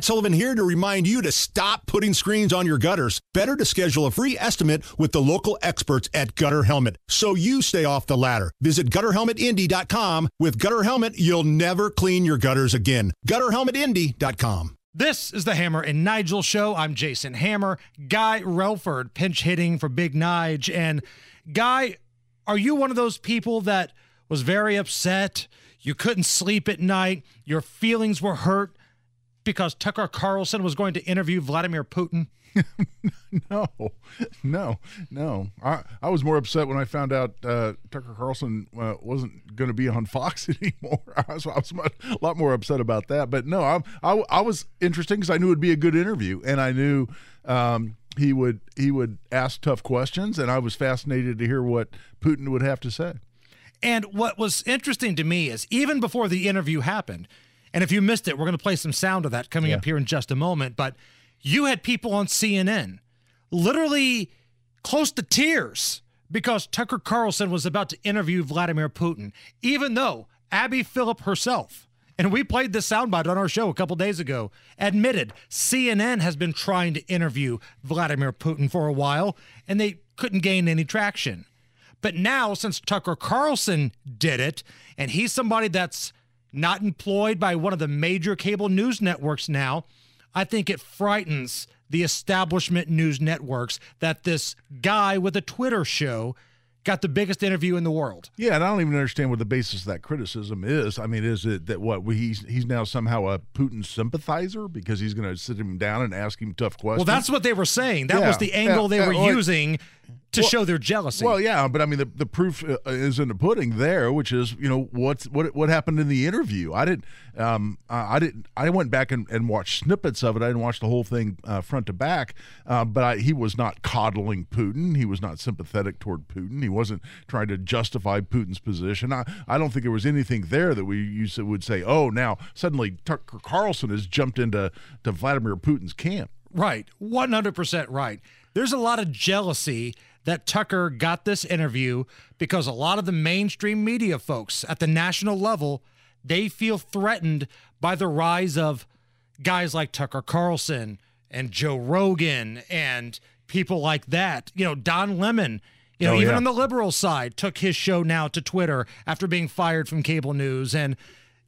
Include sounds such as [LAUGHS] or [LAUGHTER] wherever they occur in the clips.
Matt Sullivan here to remind you to stop putting screens on your gutters. Better to schedule a free estimate with the local experts at Gutter Helmet so you stay off the ladder. Visit gutterhelmetindy.com. With Gutter Helmet, you'll never clean your gutters again. Gutterhelmetindy.com. This is the Hammer and Nigel show. I'm Jason Hammer. Guy Relford pinch hitting for Big Nige. And Guy, are you one of those people that was very upset? You couldn't sleep at night. Your feelings were hurt because Tucker Carlson was going to interview Vladimir Putin? [LAUGHS] no, no, no. I, I was more upset when I found out uh, Tucker Carlson uh, wasn't going to be on [LAUGHS] Fox [LAUGHS] anymore. I was, I was much, a lot more upset about that. But no, I, I, I was interesting because I knew it'd be a good interview, and I knew um, he would he would ask tough questions, and I was fascinated to hear what Putin would have to say. And what was interesting to me is even before the interview happened, and if you missed it, we're going to play some sound of that coming yeah. up here in just a moment. But you had people on CNN literally close to tears because Tucker Carlson was about to interview Vladimir Putin, even though Abby Phillip herself, and we played this soundbite on our show a couple days ago, admitted CNN has been trying to interview Vladimir Putin for a while and they couldn't gain any traction. But now, since Tucker Carlson did it, and he's somebody that's not employed by one of the major cable news networks now, I think it frightens the establishment news networks that this guy with a Twitter show got the biggest interview in the world. Yeah, and I don't even understand what the basis of that criticism is. I mean, is it that what he's he's now somehow a Putin sympathizer because he's going to sit him down and ask him tough questions? Well, that's what they were saying. That yeah, was the angle yeah, they were well, using to well, show their jealousy. Well, yeah, but I mean, the, the proof uh, is in the pudding there, which is you know what's what what happened in the interview. I didn't, um, I didn't, I went back and, and watched snippets of it. I didn't watch the whole thing uh, front to back, uh, but I, he was not coddling Putin. He was not sympathetic toward Putin. He wasn't trying to justify Putin's position. I, I don't think there was anything there that we to, would say, oh, now suddenly Tucker Carlson has jumped into to Vladimir Putin's camp. Right, one hundred percent right. There's a lot of jealousy that Tucker got this interview because a lot of the mainstream media folks at the national level, they feel threatened by the rise of guys like Tucker Carlson and Joe Rogan and people like that. You know, Don Lemon, you know, oh, even yeah. on the liberal side, took his show now to Twitter after being fired from cable news. And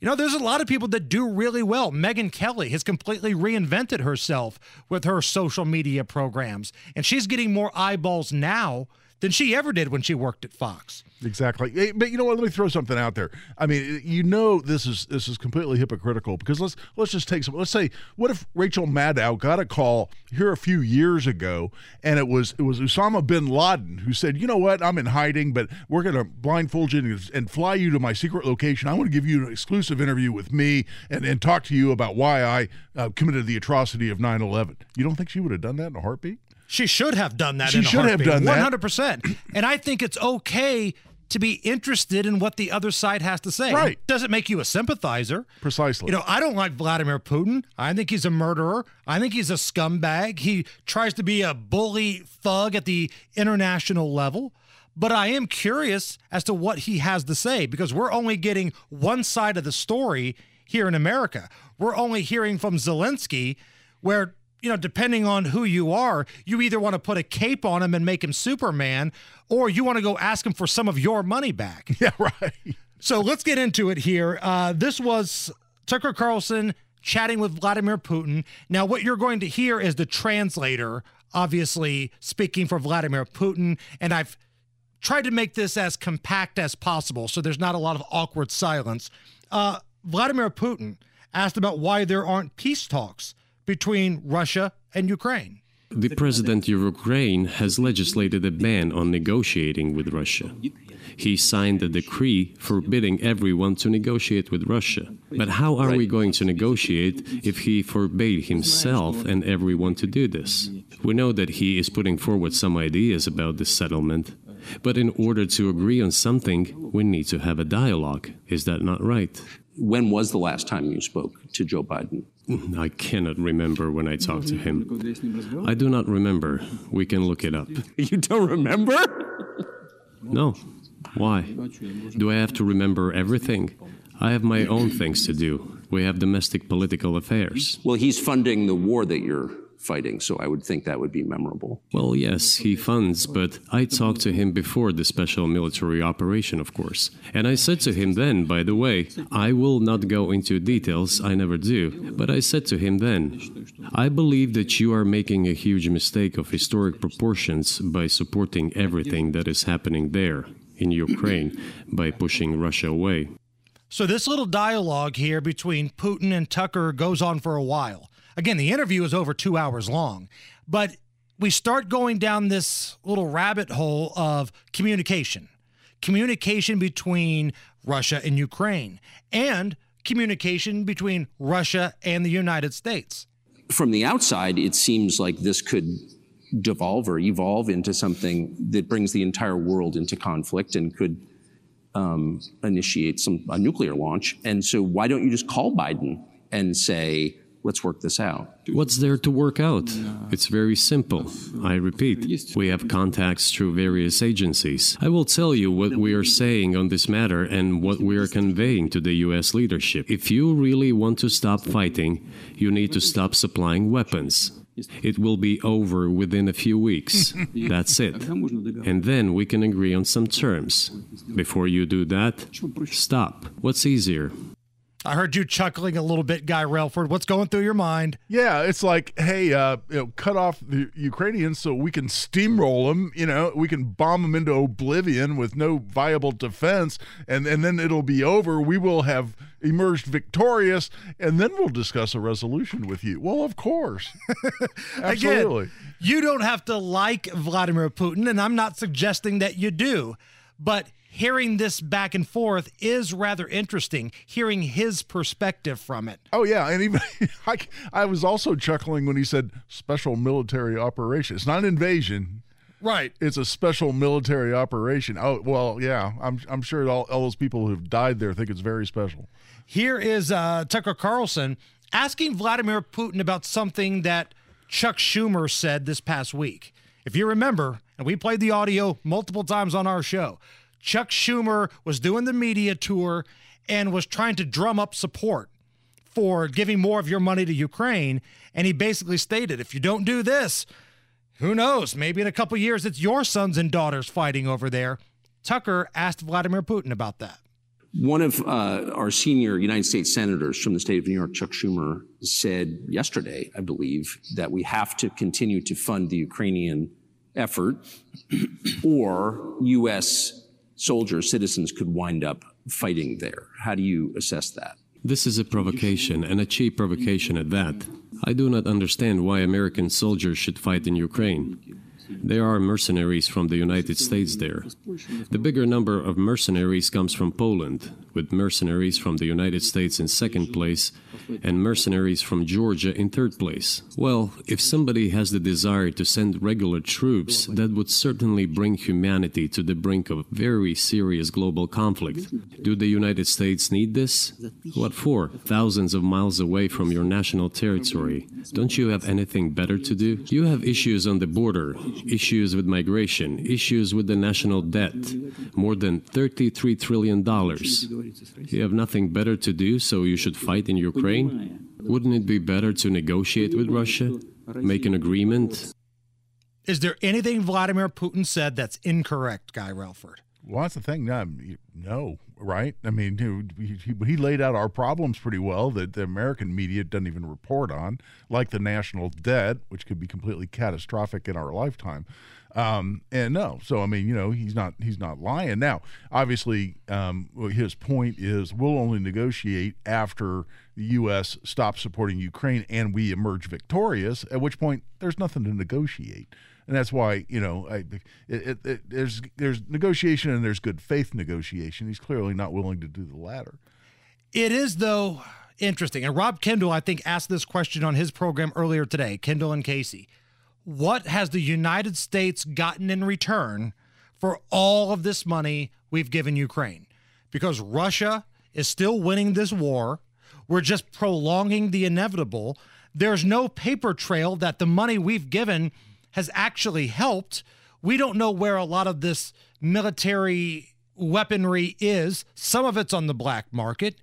you know, there's a lot of people that do really well. Megyn Kelly has completely reinvented herself with her social media programs, and she's getting more eyeballs now than she ever did when she worked at Fox. Exactly. But you know what? Let me throw something out there. I mean, you know, this is this is completely hypocritical because let's let's just take some. Let's say, what if Rachel Maddow got a call here a few years ago, and it was it was Osama bin Laden who said, you know what? I'm in hiding, but we're going to blindfold you and, and, fly you to my secret location. I want to give you an exclusive interview with me and and talk to you about why I uh, committed the atrocity of 9/11. You don't think she would have done that in a heartbeat? She should have done that. She should have done that. 100%. and I think it's okay to be interested in what the other side has to say. Right. Doesn't make you a sympathizer. Precisely. You know, I don't like Vladimir Putin. I think he's a murderer. I think he's a scumbag. He tries to be a bully thug at the international level. But I am curious as to what he has to say because we're only getting one side of the story here in America. We're only hearing from Zelensky where you know, depending on who you are, you either want to put a cape on him and make him Superman, or you want to go ask him for some of your money back. [LAUGHS] Yeah, right. So let's get into it here. Uh, this was Tucker Carlson chatting with Vladimir Putin. Now, what you're going to hear is the translator, obviously speaking for Vladimir Putin, and I've tried to make this as compact as possible so there's not a lot of awkward silence. Uh, Vladimir Putin asked about why there aren't peace talks between Russia and Ukraine. The president of Ukraine has legislated a ban on negotiating with Russia. He signed a decree forbidding everyone to negotiate with Russia. But how are we going to negotiate if he forbade himself and everyone to do this? We know that he is putting forward some ideas about this settlement. But in order to agree on something, we need to have a dialogue. Is that not right? When was the last time you spoke to Joe Biden? Mm-hmm. I cannot remember when I talked to him. I do not remember. We can look it up. [LAUGHS] You don't remember? No. Why? Do I have to remember everything? I have my own things to do. We have domestic political affairs. Well, he's funding the war that you're fighting, so I would think that would be memorable. Well, yes, he funds, but I talked to him before the special military operation, of course. And I said to him then, by the way, I will not go into details, I never do, but I said to him then, I believe that you are making a huge mistake of historic proportions by supporting everything that is happening there in Ukraine by pushing Russia away. So, this little dialogue here between Putin and Tucker goes on for a while. Again, the interview is over two hours long, but we start going down this little rabbit hole of communication communication between Russia and Ukraine, and communication between Russia and the United States. From the outside, it seems like this could devolve or evolve into something that brings the entire world into conflict and could um, initiate some a nuclear launch. And so, why don't you just call Biden and say, let's work this out. What's there to work out? It's very simple. I repeat, we have contacts through various agencies. I will tell you what we are saying on this matter and what we are conveying to the U.S. leadership. If you really want to stop fighting, you need to stop supplying weapons. It will be over within a few weeks. That's it. And then we can agree on some terms. Before you do that, stop. What's easier? I heard you chuckling a little bit, Guy Relford. What's going through your mind? Yeah, it's like, hey, uh, you know, cut off the Ukrainians so we can steamroll them. You know, we can bomb them into oblivion with no viable defense, and and then it'll be over. We will have emerged victorious, and then we'll discuss a resolution with you. Well, of course, [LAUGHS] absolutely. Again, you don't have to like Vladimir Putin, and I'm not suggesting that you do, but hearing this back and forth is rather interesting, hearing his perspective from it. Oh, yeah. And even [LAUGHS] I, I was also chuckling when he said special military operation. It's not an invasion. Right. It's a special military operation. Oh, well, yeah. I'm, I'm sure all, all those people who've died there think it's very special. Here is uh, Tucker Carlson asking Vladimir Putin about something that Chuck Schumer said this past week. If you remember, and we played the audio multiple times on our show, Chuck Schumer was doing the media tour and was trying to drum up support for giving more of your money to Ukraine. And he basically stated if you don't do this, who knows? Maybe in a couple years, it's your sons and daughters fighting over there. Tucker asked Vladimir Putin about that. One of uh, our senior United States senators from the state of New York, Chuck Schumer, said yesterday, I believe, that we have to continue to fund the Ukrainian effort or U.S soldiers, citizens could wind up fighting there. How do you assess that? This is a provocation, and a cheap provocation at that. I do not understand why American soldiers should fight in Ukraine. There are mercenaries from the United States there. The bigger number of mercenaries comes from Poland, with mercenaries from the United States in second place and mercenaries from Georgia in third place. Well, if somebody has the desire to send regular troops, that would certainly bring humanity to the brink of very serious global conflict. Do the United States need this? What for? Thousands of miles away from your national territory. Don't you have anything better to do? You have issues on the border issues with migration, issues with the national debt, more than $33 trillion. You have nothing better to do, so you should fight in Ukraine? Wouldn't it be better to negotiate with Russia, make an agreement? Is there anything Vladimir Putin said that's incorrect, Guy Relford? Well, that's the thing. No, no right? I mean, he, he, laid out our problems pretty well that the American media doesn't even report on, like the national debt, which could be completely catastrophic in our lifetime. Um, and no, so I mean, you know, he's not he's not lying. Now, obviously, um, his point is we'll only negotiate after the U.S. stops supporting Ukraine and we emerge victorious. At which point, there's nothing to negotiate and that's why you know I, it, it, it, there's there's negotiation and there's good faith negotiation. He's clearly not willing to do the latter. It is though interesting, and Rob Kendall I think asked this question on his program earlier today. Kendall and Casey, what has the United States gotten in return for all of this money we've given Ukraine? Because Russia is still winning this war. We're just prolonging the inevitable. There's no paper trail that the money we've given has actually helped. We don't know where a lot of this military weaponry is. Some of it's on the black market.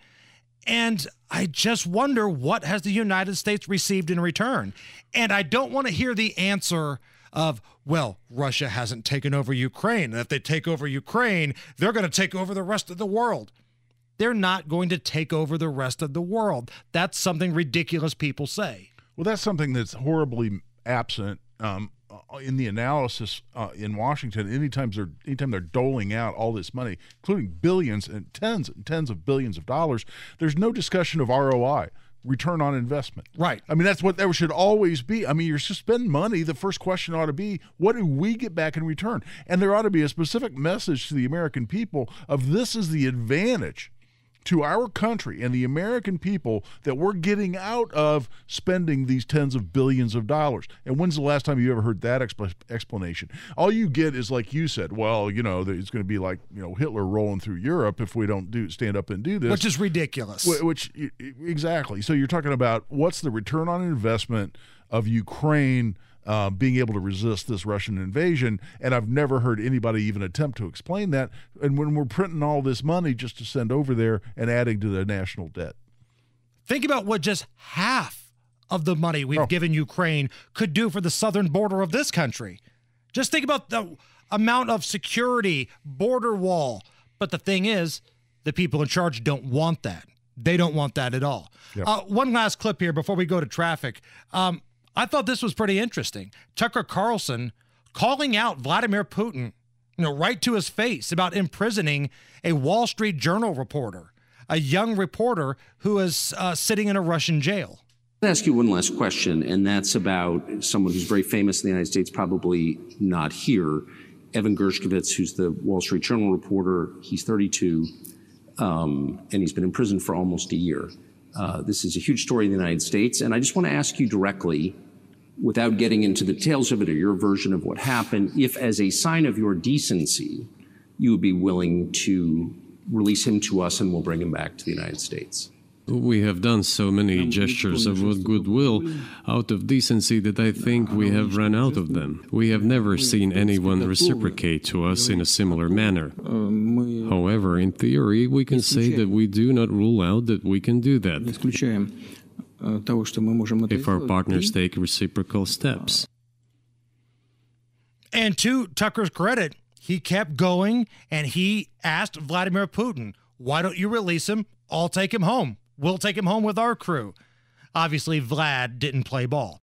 And I just wonder what has the United States received in return? And I don't want to hear the answer of, well, Russia hasn't taken over Ukraine. And if they take over Ukraine, they're going to take over the rest of the world. They're not going to take over the rest of the world. That's something ridiculous people say. Well, that's something that's horribly absent um, in the analysis uh, in Washington. Anytime they're anytime they're doling out all this money, including billions and tens and tens of billions of dollars, there's no discussion of ROI return on investment. Right. I mean, that's what there should always be. I mean, you're just spending money. The first question ought to be, what do we get back in return? And there ought to be a specific message to the American people of this is the advantage to our country and the American people that we're getting out of spending these tens of billions of dollars. And when's the last time you ever heard that exp- explanation? All you get is like you said, well, you know, it's going to be like, you know, Hitler rolling through Europe if we don't do stand up and do this. Which is ridiculous. Which exactly. So you're talking about what's the return on investment of Ukraine uh, being able to resist this Russian invasion. And I've never heard anybody even attempt to explain that. And when we're printing all this money just to send over there and adding to the national debt. Think about what just half of the money we've oh. given Ukraine could do for the southern border of this country. Just think about the amount of security, border wall. But the thing is, the people in charge don't want that. They don't want that at all. Yep. Uh, one last clip here before we go to traffic. Um, I thought this was pretty interesting. Tucker Carlson calling out Vladimir Putin, you know, right to his face about imprisoning a Wall Street Journal reporter, a young reporter who is uh, sitting in a Russian jail. I'll ask you one last question, and that's about someone who's very famous in the United States, probably not here. Evan Gershkovich, who's the Wall Street Journal reporter, he's 32, um, and he's been in prison for almost a year. Uh, this is a huge story in the United States, and I just want to ask you directly without getting into the details of it or your version of what happened, if as a sign of your decency, you would be willing to release him to us and we'll bring him back to the United States. We have done so many gestures of goodwill out of decency that I think we have run out of them. We have never seen anyone reciprocate to us in a similar manner. However, in theory, we can say that we do not rule out that we can do that Э, того, что мы можем это If our partners take reciprocal steps. And to Tucker's credit, he kept going and he asked Vladimir Putin, why don't you release him? I'll take him home. We'll take him home with our crew. Obviously, Vlad didn't play ball.